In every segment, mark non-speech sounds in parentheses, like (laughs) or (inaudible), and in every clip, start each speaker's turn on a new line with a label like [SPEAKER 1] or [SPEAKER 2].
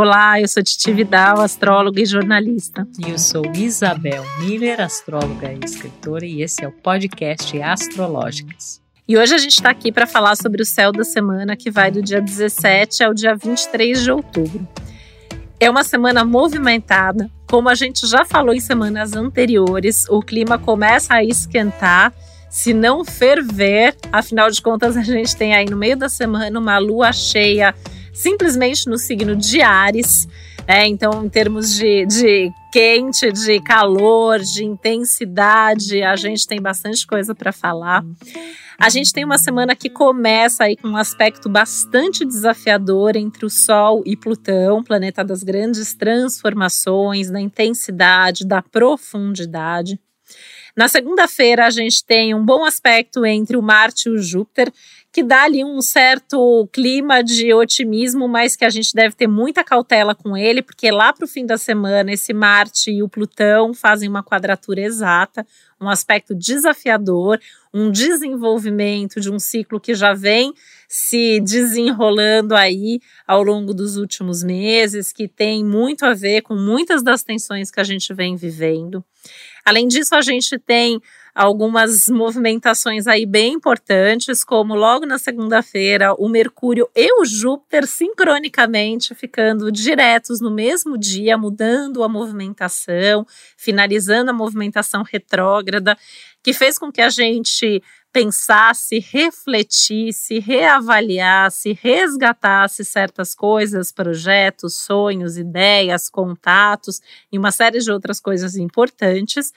[SPEAKER 1] Olá, eu sou Titi Vidal, astróloga e jornalista.
[SPEAKER 2] E eu sou Isabel Miller, astróloga e escritora, e esse é o podcast Astrológicas.
[SPEAKER 1] E hoje a gente está aqui para falar sobre o céu da semana que vai do dia 17 ao dia 23 de outubro. É uma semana movimentada, como a gente já falou em semanas anteriores, o clima começa a esquentar, se não ferver, afinal de contas a gente tem aí no meio da semana uma lua cheia simplesmente no signo de Ares. É, então, em termos de, de quente, de calor, de intensidade, a gente tem bastante coisa para falar. A gente tem uma semana que começa aí com um aspecto bastante desafiador entre o Sol e Plutão, planeta das grandes transformações, da intensidade, da profundidade. Na segunda-feira, a gente tem um bom aspecto entre o Marte e o Júpiter, que dá ali um certo clima de otimismo, mas que a gente deve ter muita cautela com ele, porque lá para o fim da semana, esse Marte e o Plutão fazem uma quadratura exata, um aspecto desafiador, um desenvolvimento de um ciclo que já vem se desenrolando aí ao longo dos últimos meses, que tem muito a ver com muitas das tensões que a gente vem vivendo. Além disso, a gente tem algumas movimentações aí bem importantes, como logo na segunda-feira, o Mercúrio e o Júpiter sincronicamente ficando diretos no mesmo dia, mudando a movimentação, finalizando a movimentação retrógrada, que fez com que a gente pensasse, refletisse, reavaliasse, resgatasse certas coisas, projetos, sonhos, ideias, contatos e uma série de outras coisas importantes.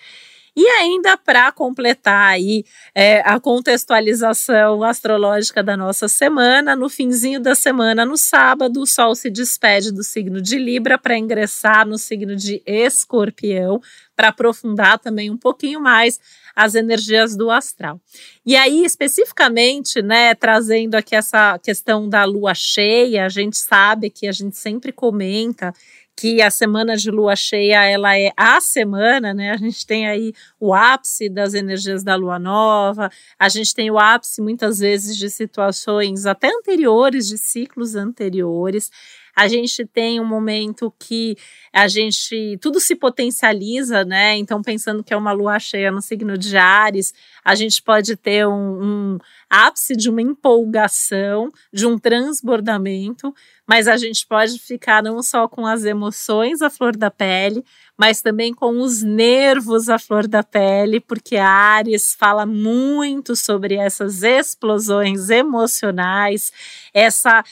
[SPEAKER 1] E ainda para completar aí é, a contextualização astrológica da nossa semana, no finzinho da semana, no sábado, o Sol se despede do signo de Libra para ingressar no signo de Escorpião, para aprofundar também um pouquinho mais as energias do astral. E aí, especificamente, né, trazendo aqui essa questão da lua cheia, a gente sabe que a gente sempre comenta que a semana de lua cheia ela é a semana, né? A gente tem aí o ápice das energias da lua nova, a gente tem o ápice muitas vezes de situações até anteriores, de ciclos anteriores a gente tem um momento que a gente tudo se potencializa, né? Então, pensando que é uma lua cheia no signo de Ares, a gente pode ter um, um ápice de uma empolgação, de um transbordamento, mas a gente pode ficar não só com as emoções à flor da pele, mas também com os nervos à flor da pele, porque Ares fala muito sobre essas explosões emocionais, essa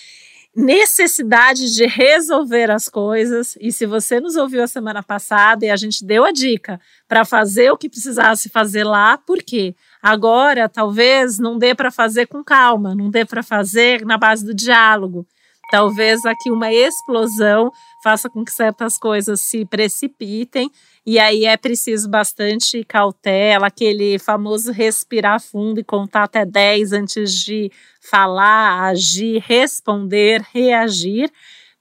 [SPEAKER 1] necessidade de resolver as coisas. E se você nos ouviu a semana passada e a gente deu a dica para fazer o que precisasse fazer lá, por quê? Agora talvez não dê para fazer com calma, não dê para fazer na base do diálogo. Talvez aqui uma explosão faça com que certas coisas se precipitem e aí é preciso bastante cautela, aquele famoso respirar fundo e contar até 10 antes de falar, agir, responder, reagir,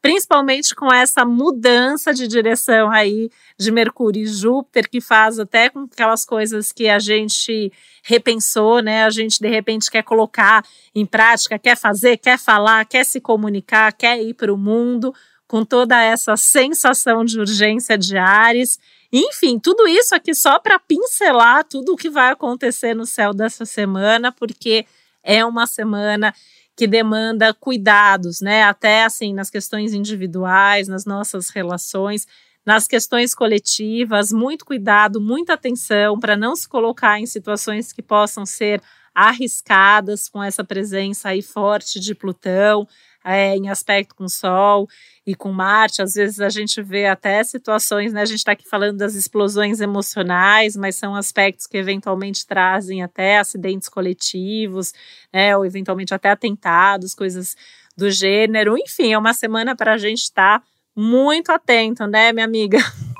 [SPEAKER 1] principalmente com essa mudança de direção aí de Mercúrio e Júpiter, que faz até com aquelas coisas que a gente repensou, né? A gente de repente quer colocar em prática, quer fazer, quer falar, quer se comunicar, quer ir para o mundo com toda essa sensação de urgência de Ares. Enfim, tudo isso aqui só para pincelar tudo o que vai acontecer no céu dessa semana, porque é uma semana que demanda cuidados, né? Até assim nas questões individuais, nas nossas relações, nas questões coletivas, muito cuidado, muita atenção para não se colocar em situações que possam ser arriscadas com essa presença aí forte de Plutão, é, em aspecto com o Sol e com Marte. Às vezes a gente vê até situações, né? A gente está aqui falando das explosões emocionais, mas são aspectos que eventualmente trazem até acidentes coletivos, né? Ou eventualmente até atentados, coisas do gênero. Enfim, é uma semana para a gente estar tá muito atento, né, minha amiga? (laughs)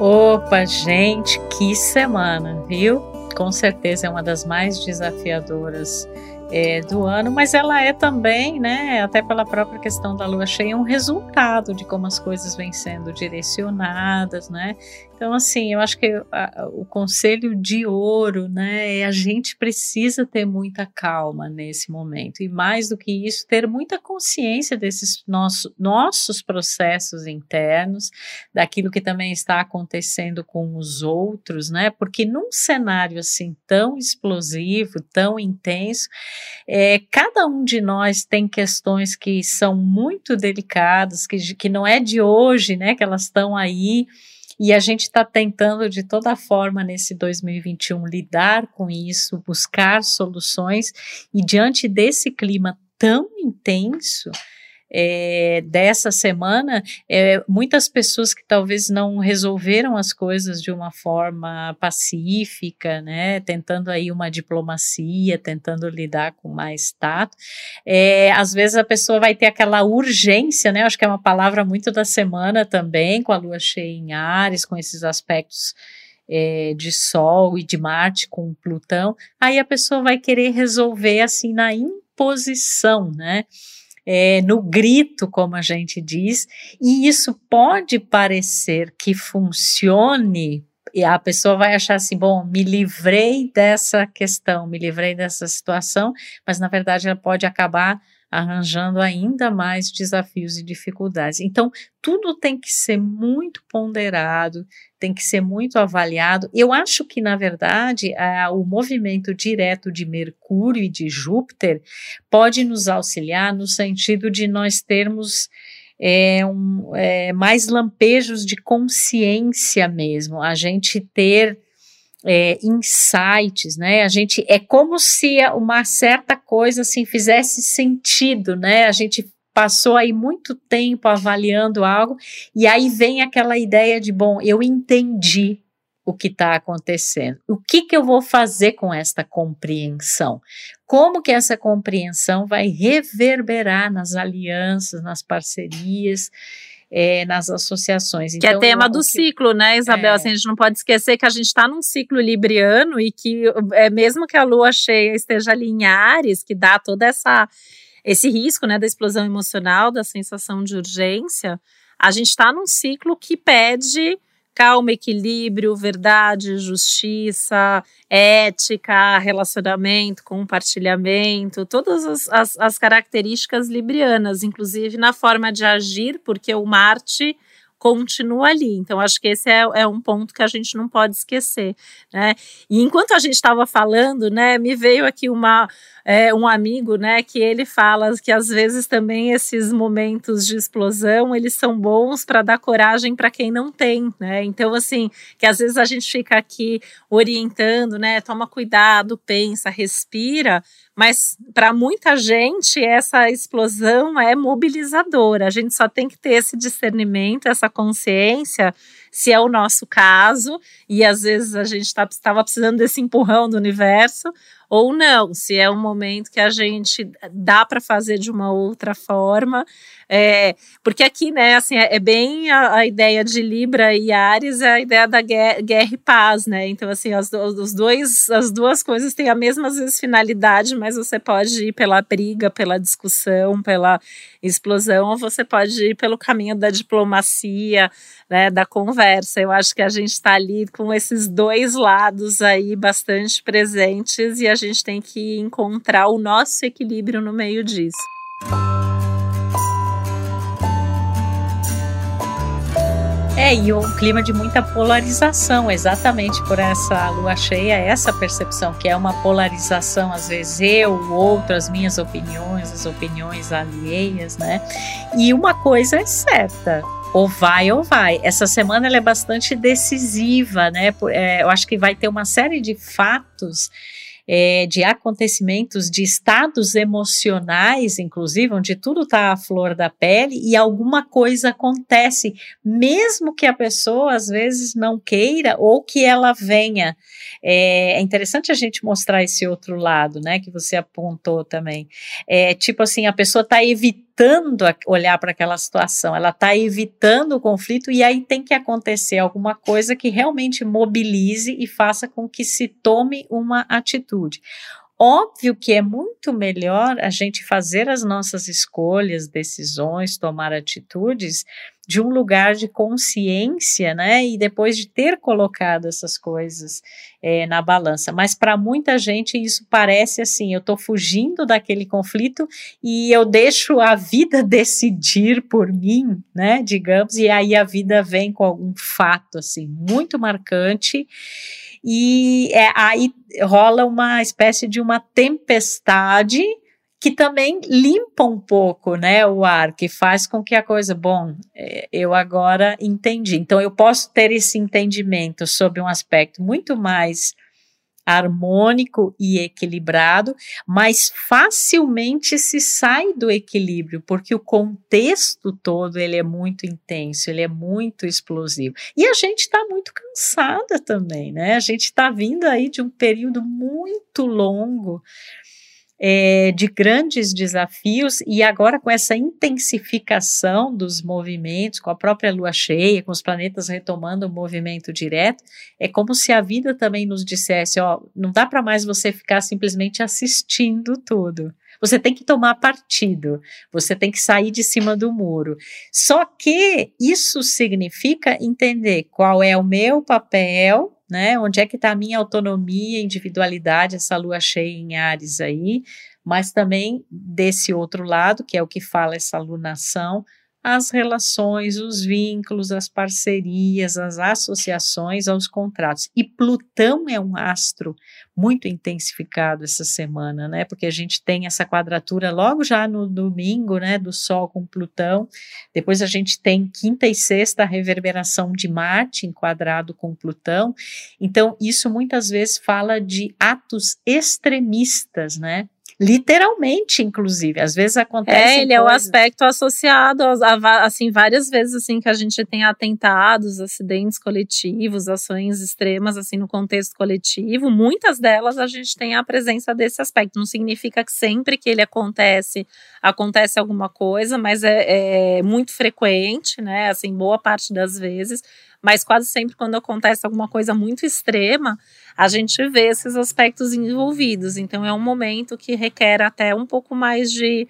[SPEAKER 2] Opa, gente, que semana, viu? Com certeza é uma das mais desafiadoras é, do ano, mas ela é também, né, até pela própria questão da lua cheia, um resultado de como as coisas vêm sendo direcionadas, né? Então, assim, eu acho que a, o conselho de ouro, né, é a gente precisa ter muita calma nesse momento e mais do que isso, ter muita consciência desses nosso, nossos processos internos, daquilo que também está acontecendo com os outros, né? Porque num cenário assim tão explosivo, tão intenso, é, cada um de nós tem questões que são muito delicadas, que, que não é de hoje, né? Que elas estão aí e a gente está tentando de toda forma nesse 2021 lidar com isso, buscar soluções, e diante desse clima tão intenso, é, dessa semana, é, muitas pessoas que talvez não resolveram as coisas de uma forma pacífica, né, tentando aí uma diplomacia, tentando lidar com mais tato, é, às vezes a pessoa vai ter aquela urgência, né, acho que é uma palavra muito da semana também, com a lua cheia em Ares, com esses aspectos é, de Sol e de Marte com Plutão, aí a pessoa vai querer resolver assim na imposição, né? É, no grito, como a gente diz, e isso pode parecer que funcione e a pessoa vai achar assim, bom, me livrei dessa questão, me livrei dessa situação, mas na verdade ela pode acabar arranjando ainda mais desafios e dificuldades. Então, tudo tem que ser muito ponderado, tem que ser muito avaliado. Eu acho que, na verdade, a, o movimento direto de Mercúrio e de Júpiter pode nos auxiliar no sentido de nós termos. É, um, é, mais lampejos de consciência mesmo, a gente ter é, insights, né? A gente é como se uma certa coisa assim fizesse sentido, né? A gente passou aí muito tempo avaliando algo e aí vem aquela ideia de bom, eu entendi o que está acontecendo. O que, que eu vou fazer com esta compreensão? Como que essa compreensão vai reverberar nas alianças, nas parcerias? É, nas associações.
[SPEAKER 1] Que é então, tema do ciclo, né, Isabel? É. Assim, a gente não pode esquecer que a gente está num ciclo libriano e que é, mesmo que a lua cheia esteja ali em Ares, que dá toda essa esse risco, né, da explosão emocional, da sensação de urgência, a gente está num ciclo que pede calma, equilíbrio, verdade, justiça, ética, relacionamento, compartilhamento, todas as, as, as características librianas, inclusive na forma de agir, porque o Marte continua ali. Então, acho que esse é, é um ponto que a gente não pode esquecer, né? E enquanto a gente estava falando, né, me veio aqui uma é, um amigo, né, que ele fala que às vezes também esses momentos de explosão eles são bons para dar coragem para quem não tem, né? Então assim, que às vezes a gente fica aqui orientando, né, toma cuidado, pensa, respira, mas para muita gente essa explosão é mobilizadora. A gente só tem que ter esse discernimento, essa consciência se é o nosso caso, e às vezes a gente estava tá, precisando desse empurrão do universo, ou não, se é um momento que a gente dá para fazer de uma outra forma. É, porque aqui, né, assim, é, é bem a, a, ideia de Libra e Ares é a ideia da guerra, guerra e paz, né? Então, assim, as, os dois, as duas coisas têm a mesma, às vezes, finalidade, mas você pode ir pela briga, pela discussão, pela explosão, ou você pode ir pelo caminho da diplomacia, né, da conversa. Eu acho que a gente está ali com esses dois lados aí bastante presentes e a gente tem que encontrar o nosso equilíbrio no meio disso.
[SPEAKER 2] É, e um clima de muita polarização, exatamente por essa lua cheia, essa percepção que é uma polarização, às vezes eu, o outro, as minhas opiniões, as opiniões alheias, né? E uma coisa é certa, ou vai ou vai. Essa semana ela é bastante decisiva, né? É, eu acho que vai ter uma série de fatos é, de acontecimentos, de estados emocionais, inclusive, onde tudo está à flor da pele e alguma coisa acontece, mesmo que a pessoa às vezes não queira ou que ela venha. É, é interessante a gente mostrar esse outro lado, né, que você apontou também. É tipo assim, a pessoa está evitando evitando olhar para aquela situação, ela está evitando o conflito e aí tem que acontecer alguma coisa que realmente mobilize e faça com que se tome uma atitude. Óbvio que é muito melhor a gente fazer as nossas escolhas, decisões, tomar atitudes de um lugar de consciência, né? E depois de ter colocado essas coisas é, na balança. Mas para muita gente isso parece assim: eu estou fugindo daquele conflito e eu deixo a vida (laughs) decidir por mim, né? Digamos, e aí a vida vem com algum fato assim muito marcante e é, aí rola uma espécie de uma tempestade que também limpa um pouco, né, o ar, que faz com que a coisa, bom, é, eu agora entendi. Então eu posso ter esse entendimento sobre um aspecto muito mais harmônico e equilibrado, mas facilmente se sai do equilíbrio, porque o contexto todo ele é muito intenso, ele é muito explosivo. E a gente está muito cansada também, né? A gente está vindo aí de um período muito longo é, de grandes desafios e agora com essa intensificação dos movimentos, com a própria lua cheia, com os planetas retomando o movimento direto, é como se a vida também nos dissesse: ó, não dá para mais você ficar simplesmente assistindo tudo. Você tem que tomar partido, você tem que sair de cima do muro. Só que isso significa entender qual é o meu papel né? Onde é que está a minha autonomia, individualidade, essa lua cheia em Ares aí, mas também desse outro lado, que é o que fala essa lunação, as relações, os vínculos, as parcerias, as associações aos contratos. E Plutão é um astro muito intensificado essa semana, né? Porque a gente tem essa quadratura logo já no domingo, né, do Sol com Plutão. Depois a gente tem quinta e sexta a reverberação de Marte enquadrado com Plutão. Então, isso muitas vezes fala de atos extremistas, né? Literalmente, inclusive. Às vezes acontece.
[SPEAKER 1] É, ele coisas. é o aspecto associado a, a, assim várias vezes assim que a gente tem atentados, acidentes coletivos, ações extremas assim no contexto coletivo. Muitas delas a gente tem a presença desse aspecto. Não significa que sempre que ele acontece acontece alguma coisa, mas é, é muito frequente, né? Assim, boa parte das vezes mas quase sempre quando acontece alguma coisa muito extrema, a gente vê esses aspectos envolvidos. Então é um momento que requer até um pouco mais de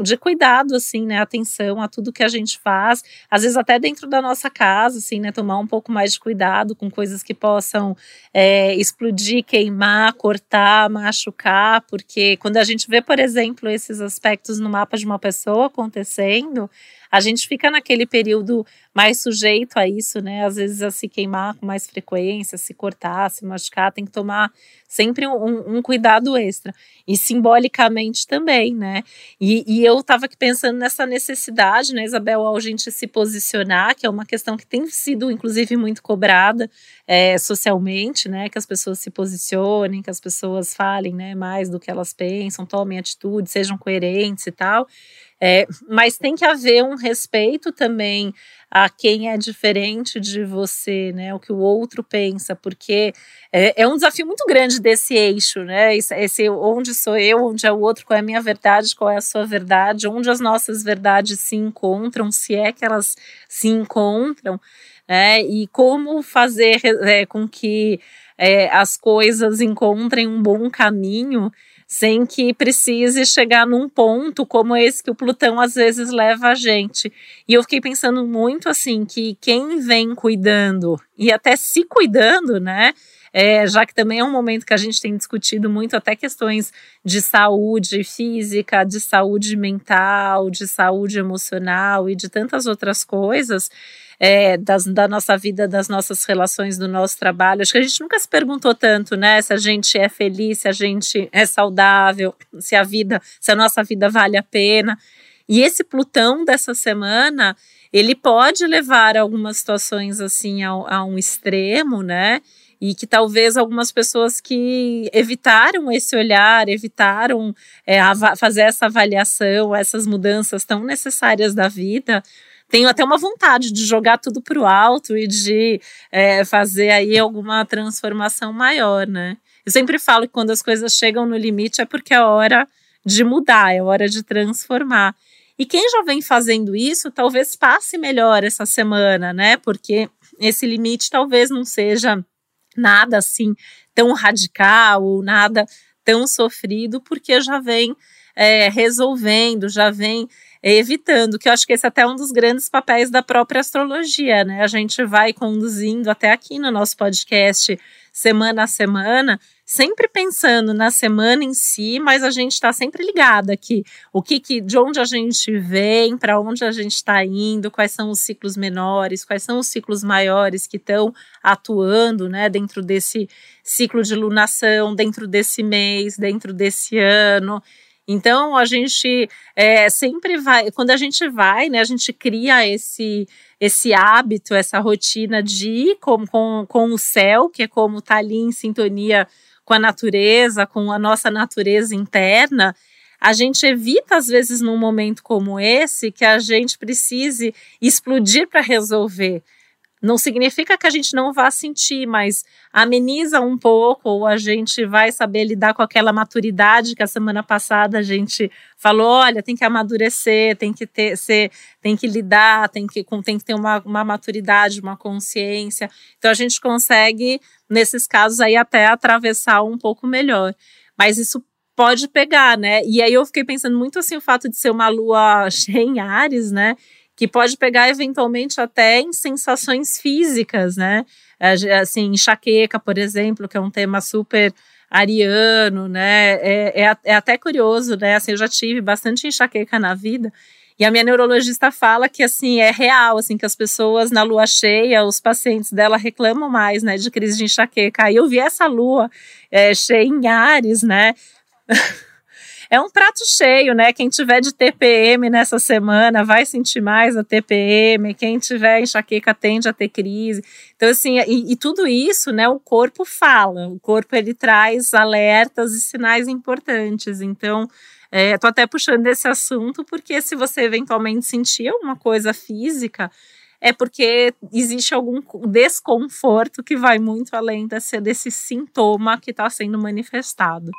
[SPEAKER 1] de cuidado, assim, né? Atenção a tudo que a gente faz. Às vezes, até dentro da nossa casa, assim, né? Tomar um pouco mais de cuidado com coisas que possam é, explodir, queimar, cortar, machucar, porque quando a gente vê, por exemplo, esses aspectos no mapa de uma pessoa acontecendo, a gente fica naquele período mais sujeito a isso, né? Às vezes a se queimar com mais frequência, se cortar, se machucar, tem que tomar sempre um, um cuidado extra. E simbolicamente também, né? E, e eu estava aqui pensando nessa necessidade, né, Isabel, ao gente se posicionar, que é uma questão que tem sido, inclusive, muito cobrada é, socialmente, né? Que as pessoas se posicionem, que as pessoas falem né, mais do que elas pensam, tomem atitude, sejam coerentes e tal. É, mas tem que haver um respeito também a quem é diferente de você, né? O que o outro pensa, porque é, é um desafio muito grande desse eixo, né? Esse, esse, onde sou eu, onde é o outro, qual é a minha verdade, qual é a sua verdade, onde as nossas verdades se encontram, se é que elas se encontram, né? E como fazer é, com que é, as coisas encontrem um bom caminho sem que precise chegar num ponto como esse que o Plutão às vezes leva a gente. E eu fiquei pensando muito assim que quem vem cuidando e até se cuidando, né? É, já que também é um momento que a gente tem discutido muito até questões de saúde física, de saúde mental, de saúde emocional e de tantas outras coisas é, das, da nossa vida, das nossas relações, do nosso trabalho. Acho que a gente nunca se perguntou tanto, né? Se a gente é feliz, se a gente é saudável, se a vida, se a nossa vida vale a pena. E esse Plutão dessa semana, ele pode levar algumas situações assim a, a um extremo, né? E que talvez algumas pessoas que evitaram esse olhar, evitaram é, fazer essa avaliação, essas mudanças tão necessárias da vida, tenho até uma vontade de jogar tudo para o alto e de é, fazer aí alguma transformação maior, né? Eu sempre falo que quando as coisas chegam no limite é porque é hora de mudar, é hora de transformar. E quem já vem fazendo isso, talvez passe melhor essa semana, né? Porque esse limite talvez não seja nada assim tão radical ou nada tão sofrido, porque já vem é, resolvendo, já vem evitando, que eu acho que esse é até um dos grandes papéis da própria astrologia, né? A gente vai conduzindo até aqui no nosso podcast semana a semana, sempre pensando na semana em si, mas a gente está sempre ligado aqui. O que, que de onde a gente vem, para onde a gente está indo, quais são os ciclos menores, quais são os ciclos maiores que estão atuando, né, dentro desse ciclo de lunação, dentro desse mês, dentro desse ano. Então a gente é, sempre vai, quando a gente vai, né, a gente cria esse esse hábito, essa rotina de ir com, com, com o céu, que é como estar tá ali em sintonia com a natureza, com a nossa natureza interna, a gente evita, às vezes, num momento como esse, que a gente precise explodir para resolver. Não significa que a gente não vá sentir, mas ameniza um pouco, ou a gente vai saber lidar com aquela maturidade que a semana passada a gente falou: olha, tem que amadurecer, tem que ter, ser, tem que lidar, tem que, tem que ter uma, uma maturidade, uma consciência. Então a gente consegue, nesses casos aí, até atravessar um pouco melhor. Mas isso pode pegar, né? E aí eu fiquei pensando muito assim o fato de ser uma lua (laughs) cheia em Ares, né? Que pode pegar eventualmente até em sensações físicas, né? Assim, enxaqueca, por exemplo, que é um tema super ariano, né? É, é, é, até curioso, né? Assim, eu já tive bastante enxaqueca na vida. E a minha neurologista fala que, assim, é real, assim, que as pessoas na lua cheia, os pacientes dela reclamam mais, né, de crise de enxaqueca. Aí eu vi essa lua é, cheia em Ares, né? (laughs) é um prato cheio, né? Quem tiver de TPM nessa semana vai sentir mais a TPM, quem tiver enxaqueca tende a ter crise. Então, assim, e, e tudo isso, né? O corpo fala, o corpo ele traz alertas e sinais importantes. Então, é, tô até puxando esse assunto, porque se você eventualmente sentir alguma coisa física, é porque existe algum desconforto que vai muito além desse, desse sintoma que está sendo manifestado.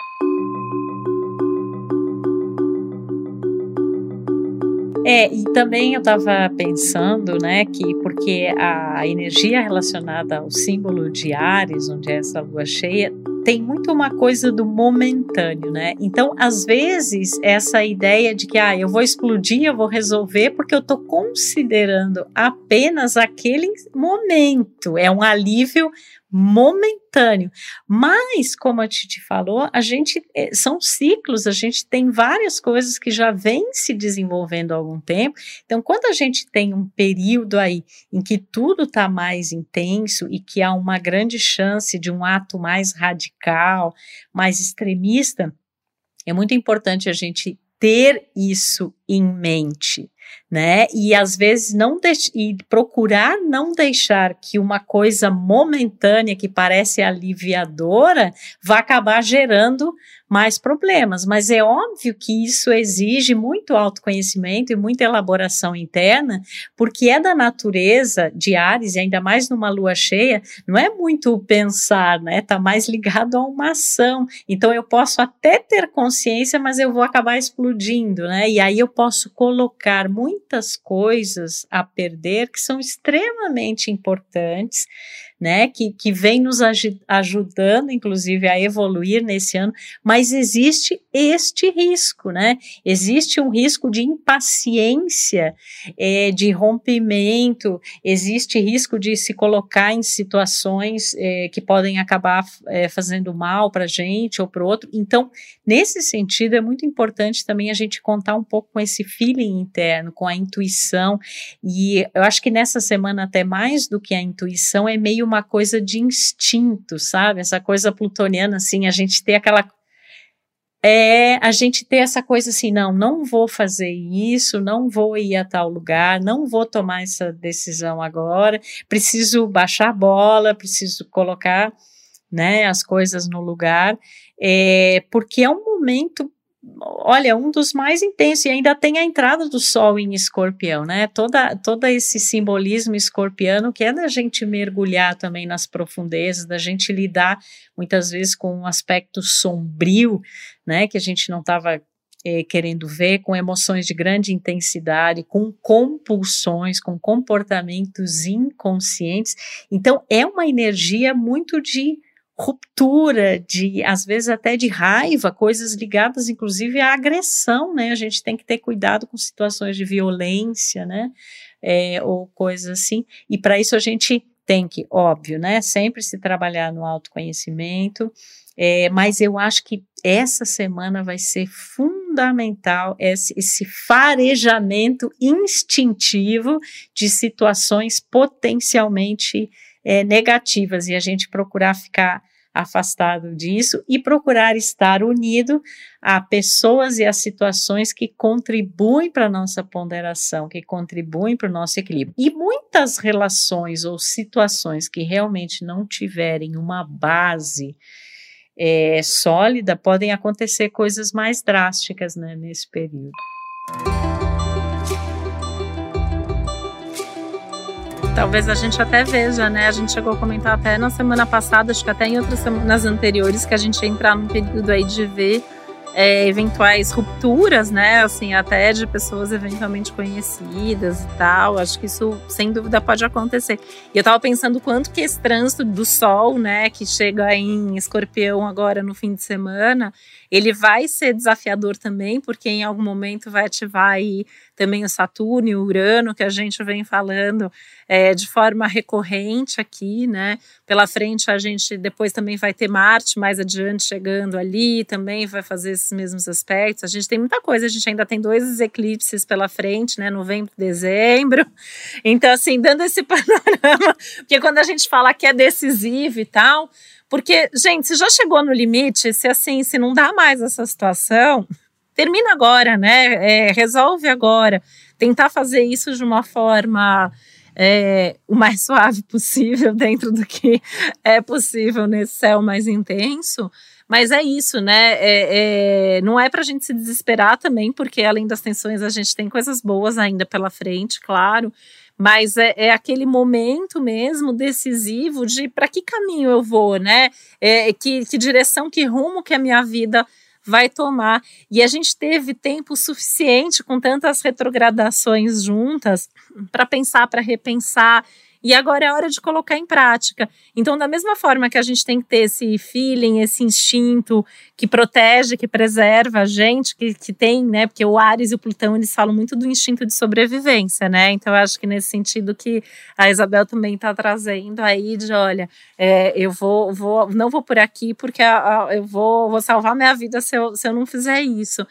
[SPEAKER 2] É, e também eu estava pensando, né, que porque a energia relacionada ao símbolo de Ares, onde é essa lua cheia, tem muito uma coisa do momentâneo, né? Então, às vezes, essa ideia de que ah, eu vou explodir, eu vou resolver, porque eu estou considerando apenas aquele momento, é um alívio momentâneo. Mas, como a Titi falou, a gente é, são ciclos, a gente tem várias coisas que já vêm se desenvolvendo há algum tempo. Então, quando a gente tem um período aí em que tudo está mais intenso e que há uma grande chance de um ato mais radical, mais extremista, é muito importante a gente ter isso em mente né? E às vezes não e procurar não deixar que uma coisa momentânea que parece aliviadora vá acabar gerando mais problemas. Mas é óbvio que isso exige muito autoconhecimento e muita elaboração interna, porque é da natureza de Ares, e ainda mais numa lua cheia, não é muito pensar, né? Tá mais ligado a uma ação. Então eu posso até ter consciência, mas eu vou acabar explodindo, né? E aí eu posso colocar muitas coisas a perder que são extremamente importantes né, que, que vem nos ajudando, inclusive, a evoluir nesse ano, mas existe este risco, né? Existe um risco de impaciência, é, de rompimento, existe risco de se colocar em situações é, que podem acabar é, fazendo mal para a gente ou para o outro. Então, nesse sentido, é muito importante também a gente contar um pouco com esse feeling interno, com a intuição, e eu acho que nessa semana, até mais do que a intuição, é meio uma coisa de instinto, sabe? Essa coisa plutoniana, assim, a gente ter aquela. É a gente ter essa coisa assim, não, não vou fazer isso, não vou ir a tal lugar, não vou tomar essa decisão agora, preciso baixar a bola, preciso colocar né, as coisas no lugar, é, porque é um momento olha, um dos mais intensos, e ainda tem a entrada do Sol em escorpião, né? Toda, todo esse simbolismo escorpiano que é da gente mergulhar também nas profundezas, da gente lidar muitas vezes com um aspecto sombrio, né? Que a gente não estava é, querendo ver, com emoções de grande intensidade, com compulsões, com comportamentos inconscientes. Então, é uma energia muito de ruptura, de às vezes até de raiva, coisas ligadas inclusive à agressão, né? A gente tem que ter cuidado com situações de violência, né? É, ou coisas assim. E para isso a gente tem que, óbvio, né? Sempre se trabalhar no autoconhecimento. É, mas eu acho que essa semana vai ser fundamental esse, esse farejamento instintivo de situações potencialmente é, negativas e a gente procurar ficar afastado disso e procurar estar unido a pessoas e a situações que contribuem para a nossa ponderação, que contribuem para o nosso equilíbrio. E muitas relações ou situações que realmente não tiverem uma base é, sólida, podem acontecer coisas mais drásticas né, nesse período.
[SPEAKER 1] Talvez a gente até veja, né? A gente chegou a comentar até na semana passada, acho que até em outras semanas anteriores, que a gente ia entrar num período aí de ver é, eventuais rupturas, né? Assim, até de pessoas eventualmente conhecidas e tal. Acho que isso, sem dúvida, pode acontecer. E eu tava pensando quanto que esse trânsito do Sol, né, que chega em Escorpião agora no fim de semana, ele vai ser desafiador também, porque em algum momento vai ativar aí também o Saturno e o Urano, que a gente vem falando é, de forma recorrente aqui, né? Pela frente a gente depois também vai ter Marte mais adiante chegando ali, também vai fazer esses mesmos aspectos. A gente tem muita coisa, a gente ainda tem dois eclipses pela frente, né? Novembro e dezembro. Então, assim, dando esse (laughs) panorama, porque quando a gente fala que é decisivo e tal, porque, gente, se já chegou no limite, se assim, se não dá mais essa situação, termina agora, né? É, resolve agora. Tentar fazer isso de uma forma é, o mais (laughs) suave possível dentro do que é possível nesse céu mais intenso. Mas é isso, né? É, é, não é para a gente se desesperar também, porque além das tensões, a gente tem coisas boas ainda pela frente, claro. Mas é, é aquele momento mesmo decisivo de para que caminho eu vou, né? É, que, que direção, que rumo que a minha vida vai tomar. E a gente teve tempo suficiente com tantas retrogradações juntas para pensar, para repensar e agora é hora de colocar em prática. Então, da mesma forma que a gente tem que ter esse feeling, esse instinto que protege, que preserva a gente, que, que tem, né? Porque o Ares e o Plutão, eles falam muito do instinto de sobrevivência, né? Então, eu acho que nesse sentido que a Isabel também está trazendo aí de, olha, é, eu vou, vou, não vou por aqui porque a, a, eu vou, vou salvar minha vida se eu, se eu não fizer isso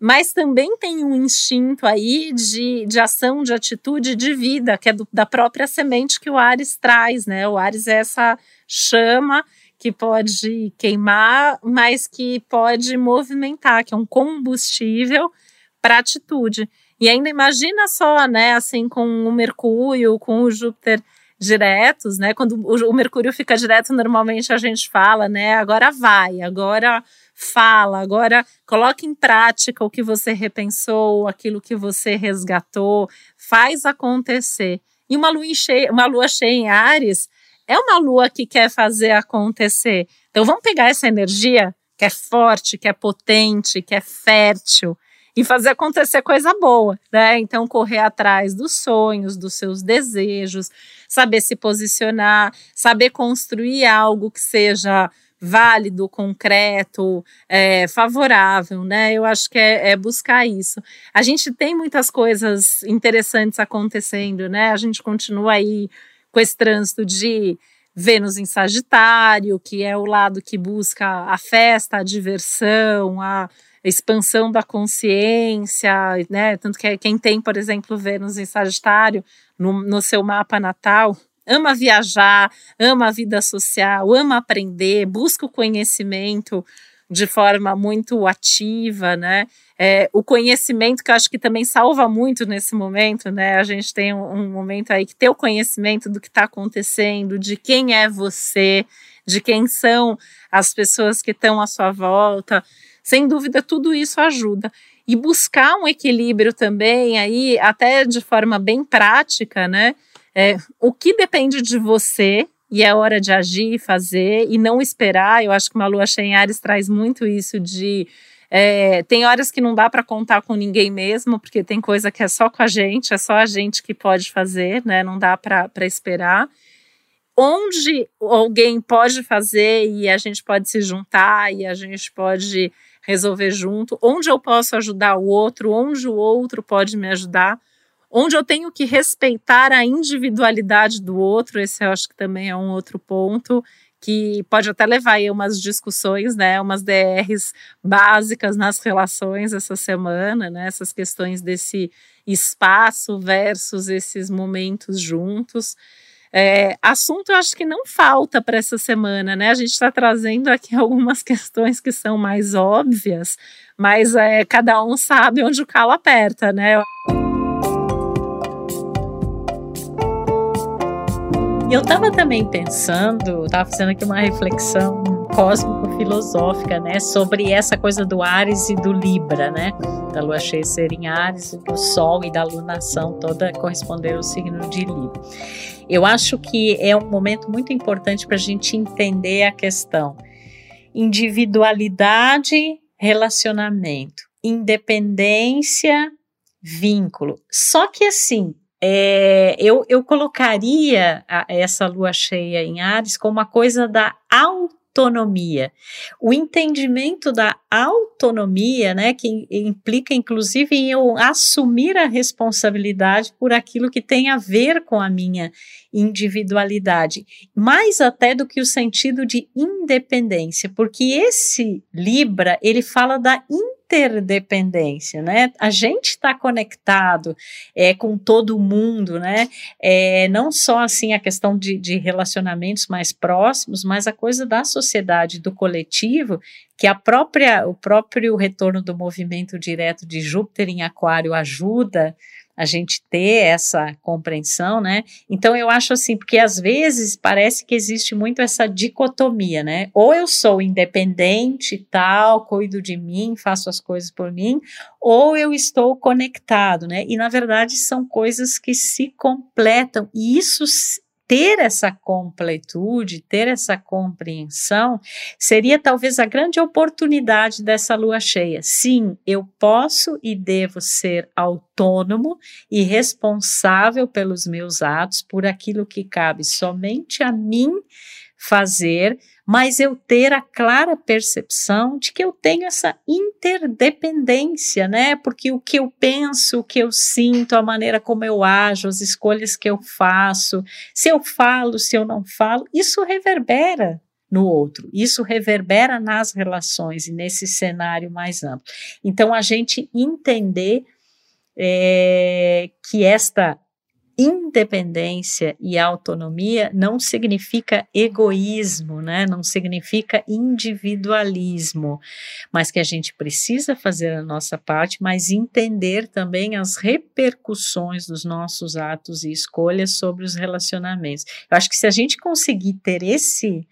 [SPEAKER 1] mas também tem um instinto aí de, de ação, de atitude, de vida, que é do, da própria semente que o Ares traz, né? O Ares é essa chama que pode queimar, mas que pode movimentar, que é um combustível para atitude. E ainda imagina só, né, assim, com o Mercúrio, com o Júpiter diretos, né? Quando o, o Mercúrio fica direto, normalmente a gente fala, né? Agora vai, agora fala, agora coloque em prática o que você repensou, aquilo que você resgatou, faz acontecer. E uma lua cheia, uma lua cheia em Ares é uma lua que quer fazer acontecer. Então vamos pegar essa energia que é forte, que é potente, que é fértil e fazer acontecer coisa boa, né? Então correr atrás dos sonhos, dos seus desejos, saber se posicionar, saber construir algo que seja válido, concreto, é, favorável, né? Eu acho que é, é, buscar isso. A gente tem muitas coisas interessantes acontecendo, né? A gente continua aí com esse trânsito de Vênus em Sagitário, que é o lado que busca a festa, a diversão, a expansão da consciência, né? Tanto que quem tem, por exemplo, Vênus em Sagitário no, no seu mapa natal, ama viajar, ama a vida social, ama aprender, busca o conhecimento de forma muito ativa, né? É, o conhecimento que eu acho que também salva muito nesse momento, né? A gente tem um, um momento aí que ter o conhecimento do que está acontecendo, de quem é você, de quem são as pessoas que estão à sua volta. Sem dúvida, tudo isso ajuda. E buscar um equilíbrio também aí, até de forma bem prática, né? É, o que depende de você e é hora de agir, fazer e não esperar. Eu acho que uma lua cheia em Ares traz muito isso de é, tem horas que não dá para contar com ninguém mesmo, porque tem coisa que é só com a gente, é só a gente que pode fazer, né? Não dá para esperar. onde alguém pode fazer e a gente pode se juntar e a gente pode resolver junto, onde eu posso ajudar o outro, onde o outro pode me ajudar, onde eu tenho que respeitar a individualidade do outro, esse eu acho que também é um outro ponto que pode até levar aí umas discussões, né, umas DRs básicas nas relações essa semana, né, essas questões desse espaço versus esses momentos juntos. É, assunto eu acho que não falta para essa semana, né? A gente está trazendo aqui (laughs) algumas questões que são mais óbvias, mas é, cada um sabe onde o calo aperta, né?
[SPEAKER 2] E eu estava também pensando, estava fazendo aqui uma reflexão cósmico-filosófica, né, sobre essa coisa do Ares e do Libra, né, da lua cheia ser em Ares, do Sol e da lunação toda corresponder ao signo de Libra. Eu acho que é um momento muito importante para a gente entender a questão individualidade, relacionamento, independência, vínculo. Só que assim, é, eu, eu colocaria a, essa lua cheia em Ares como uma coisa da autonomia. O entendimento da autonomia, né, que implica inclusive em eu assumir a responsabilidade por aquilo que tem a ver com a minha individualidade, mais até do que o sentido de independência, porque esse Libra, ele fala da independência interdependência, né? A gente está conectado é, com todo mundo, né? É, não só assim a questão de, de relacionamentos mais próximos, mas a coisa da sociedade, do coletivo, que a própria, o próprio retorno do movimento direto de Júpiter em Aquário ajuda a gente ter essa compreensão, né? Então eu acho assim, porque às vezes parece que existe muito essa dicotomia, né? Ou eu sou independente, tal, cuido de mim, faço as coisas por mim, ou eu estou conectado, né? E na verdade são coisas que se completam e isso ter essa completude, ter essa compreensão, seria talvez a grande oportunidade dessa lua cheia. Sim, eu posso e devo ser autônomo e responsável pelos meus atos, por aquilo que cabe somente a mim fazer, mas eu ter a clara percepção de que eu tenho essa interdependência, né? Porque o que eu penso, o que eu sinto, a maneira como eu ajo, as escolhas que eu faço, se eu falo, se eu não falo, isso reverbera no outro. Isso reverbera nas relações e nesse cenário mais amplo. Então, a gente entender é, que esta independência e autonomia não significa egoísmo, né? não significa individualismo, mas que a gente precisa fazer a nossa parte, mas entender também as repercussões dos nossos atos e escolhas sobre os relacionamentos. Eu acho que se a gente conseguir ter esse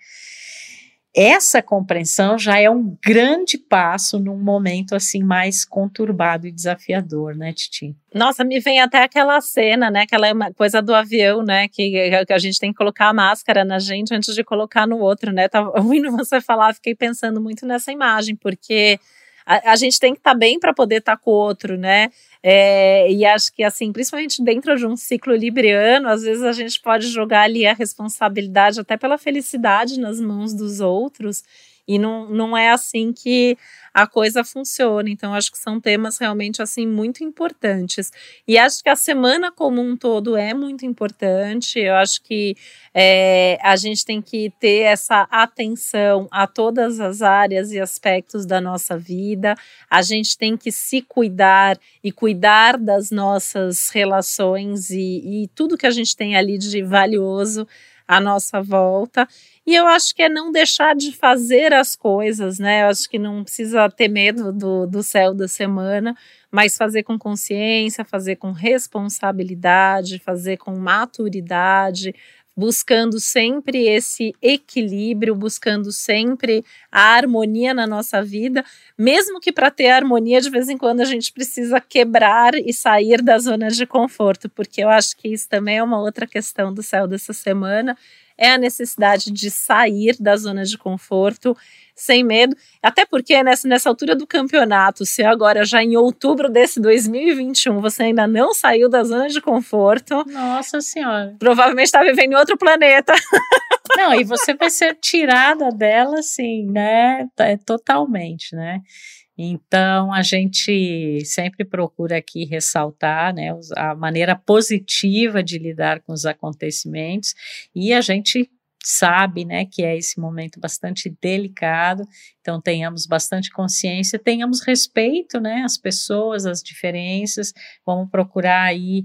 [SPEAKER 2] essa compreensão já é um grande passo num momento assim mais conturbado e desafiador, né, Titi?
[SPEAKER 1] Nossa, me vem até aquela cena, né, aquela coisa do avião, né, que, que a gente tem que colocar a máscara na gente antes de colocar no outro, né? Tava (laughs) ouvindo você falar, fiquei pensando muito nessa imagem, porque a, a gente tem que estar tá bem para poder estar tá com o outro, né? É, e acho que, assim, principalmente dentro de um ciclo libriano, às vezes a gente pode jogar ali a responsabilidade até pela felicidade nas mãos dos outros. E não, não é assim que a coisa funciona. Então, acho que são temas realmente assim muito importantes. E acho que a semana como um todo é muito importante. Eu acho que é, a gente tem que ter essa atenção a todas as áreas e aspectos da nossa vida. A gente tem que se cuidar e cuidar das nossas relações e, e tudo que a gente tem ali de valioso à nossa volta. E eu acho que é não deixar de fazer as coisas, né? Eu acho que não precisa ter medo do, do céu da semana, mas fazer com consciência, fazer com responsabilidade, fazer com maturidade, buscando sempre esse equilíbrio, buscando sempre a harmonia na nossa vida, mesmo que para ter harmonia, de vez em quando a gente precisa quebrar e sair da zona de conforto, porque eu acho que isso também é uma outra questão do céu dessa semana é a necessidade de sair da zona de conforto sem medo, até porque nessa, nessa altura do campeonato, se agora já em outubro desse 2021 você ainda não saiu da zona de conforto.
[SPEAKER 2] Nossa Senhora.
[SPEAKER 1] Provavelmente está vivendo em outro planeta. (laughs)
[SPEAKER 2] Não, e você vai ser tirada dela, assim, né? É, totalmente, né? Então, a gente sempre procura aqui ressaltar né, a maneira positiva de lidar com os acontecimentos e a gente sabe, né, que é esse momento bastante delicado, então tenhamos bastante consciência, tenhamos respeito, né, às pessoas, às diferenças, vamos procurar aí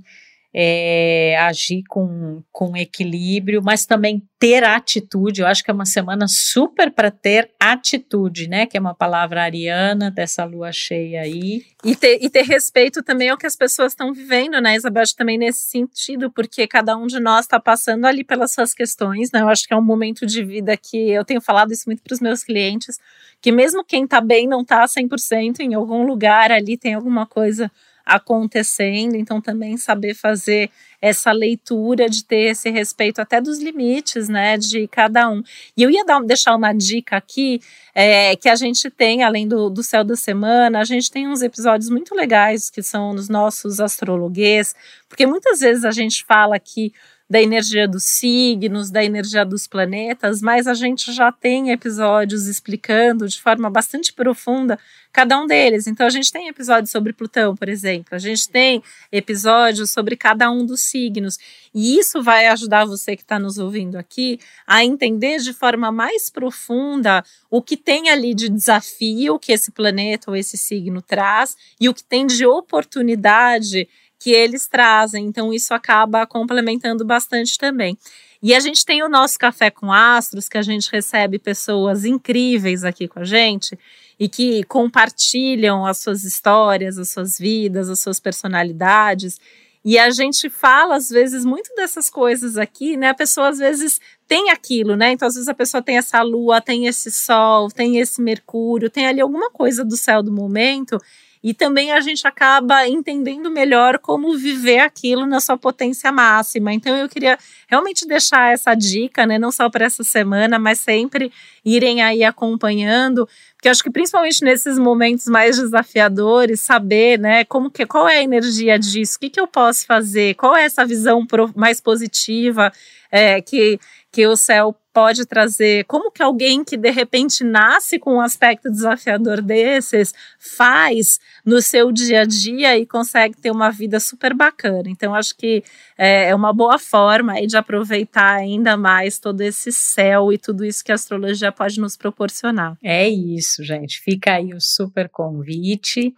[SPEAKER 2] é, agir com, com equilíbrio, mas também ter atitude. Eu acho que é uma semana super para ter atitude, né? Que é uma palavra ariana dessa lua cheia aí.
[SPEAKER 1] E ter, e ter respeito também ao que as pessoas estão vivendo, né, Isabel? Também nesse sentido, porque cada um de nós está passando ali pelas suas questões, né? Eu acho que é um momento de vida que eu tenho falado isso muito para os meus clientes, que mesmo quem está bem não está 100% em algum lugar ali, tem alguma coisa acontecendo, então também saber fazer essa leitura de ter esse respeito até dos limites, né, de cada um. E eu ia dar, deixar uma dica aqui, é, que a gente tem, além do, do Céu da Semana, a gente tem uns episódios muito legais que são nos nossos astrologuês, porque muitas vezes a gente fala que da energia dos signos, da energia dos planetas, mas a gente já tem episódios explicando de forma bastante profunda cada um deles. Então a gente tem episódios sobre Plutão, por exemplo, a gente tem episódios sobre cada um dos signos, e isso vai ajudar você que está nos ouvindo aqui a entender de forma mais profunda o que tem ali de desafio que esse planeta ou esse signo traz e o que tem de oportunidade que eles trazem. Então, isso acaba complementando bastante também. E a gente tem o nosso Café com Astros, que a gente recebe pessoas incríveis aqui com a gente e que compartilham as suas histórias, as suas vidas, as suas personalidades. E a gente fala, às vezes, muito dessas coisas aqui, né? A pessoa, às vezes, tem aquilo, né? Então, às vezes, a pessoa tem essa lua, tem esse sol, tem esse mercúrio, tem ali alguma coisa do céu do momento e também a gente acaba entendendo melhor como viver aquilo na sua potência máxima. Então eu queria realmente deixar essa dica, né, não só para essa semana, mas sempre irem aí acompanhando, porque acho que principalmente nesses momentos mais desafiadores, saber, né, como que qual é a energia disso, o que, que eu posso fazer, qual é essa visão mais positiva é, que que o céu pode trazer, como que alguém que de repente nasce com um aspecto desafiador desses faz no seu dia a dia e consegue ter uma vida super bacana. Então, acho que é, é uma boa forma aí de aproveitar ainda mais todo esse céu e tudo isso que a astrologia pode nos proporcionar.
[SPEAKER 2] É isso, gente. Fica aí o super convite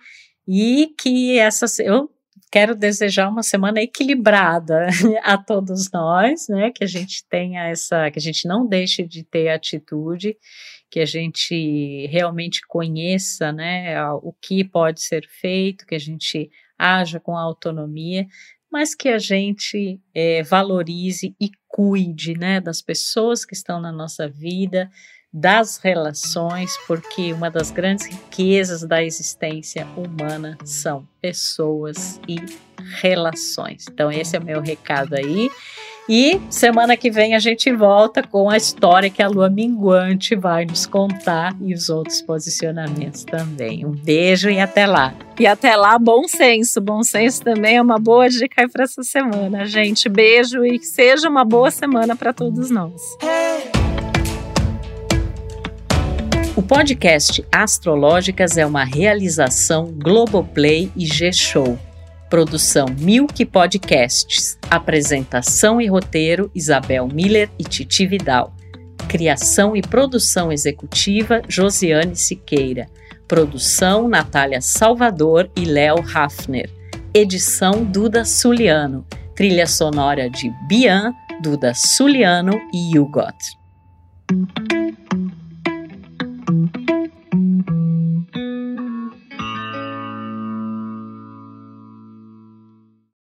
[SPEAKER 2] e que essa eu quero desejar uma semana equilibrada (laughs) a todos nós, né? Que a gente tenha essa, que a gente não deixe de ter atitude, que a gente realmente conheça, né, o que pode ser feito, que a gente haja com autonomia, mas que a gente é, valorize e cuide, né, das pessoas que estão na nossa vida, das relações, porque uma das grandes riquezas da existência humana são pessoas e relações. Então, esse é o meu recado aí. E semana que vem a gente volta com a história que a lua minguante vai nos contar e os outros posicionamentos também. Um beijo e até lá.
[SPEAKER 1] E até lá, bom senso. Bom senso também é uma boa dica para essa semana, gente. Beijo e que seja uma boa semana para todos nós.
[SPEAKER 2] O podcast Astrológicas é uma realização Globoplay e G-Show. Produção Milk Podcasts. Apresentação e roteiro Isabel Miller e Titi Vidal. Criação e produção executiva Josiane Siqueira. Produção Natália Salvador e Léo Hafner. Edição Duda Suliano. Trilha sonora de Bian, Duda Suliano e Hugot.